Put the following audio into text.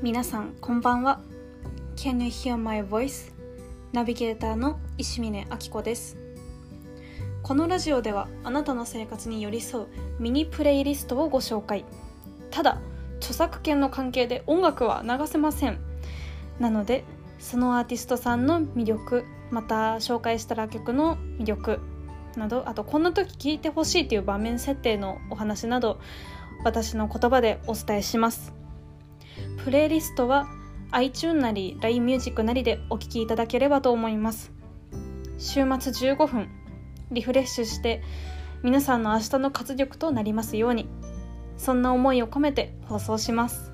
皆さんこんばんは。Can you hear my voice? ナビゲーターの石峰明子です。このラジオではあなたの生活に寄り添うミニプレイリストをご紹介。ただ著作権の関係で音楽は流せません。なのでそのアーティストさんの魅力また紹介した楽曲の魅力などあとこんな時聴いてほしいという場面設定のお話など私の言葉でお伝えします。プレイリストは iTune なり LINE ミュージックなりでお聴きいただければと思います。週末15分リフレッシュして皆さんの明日の活力となりますように。そんな思いを込めて放送します。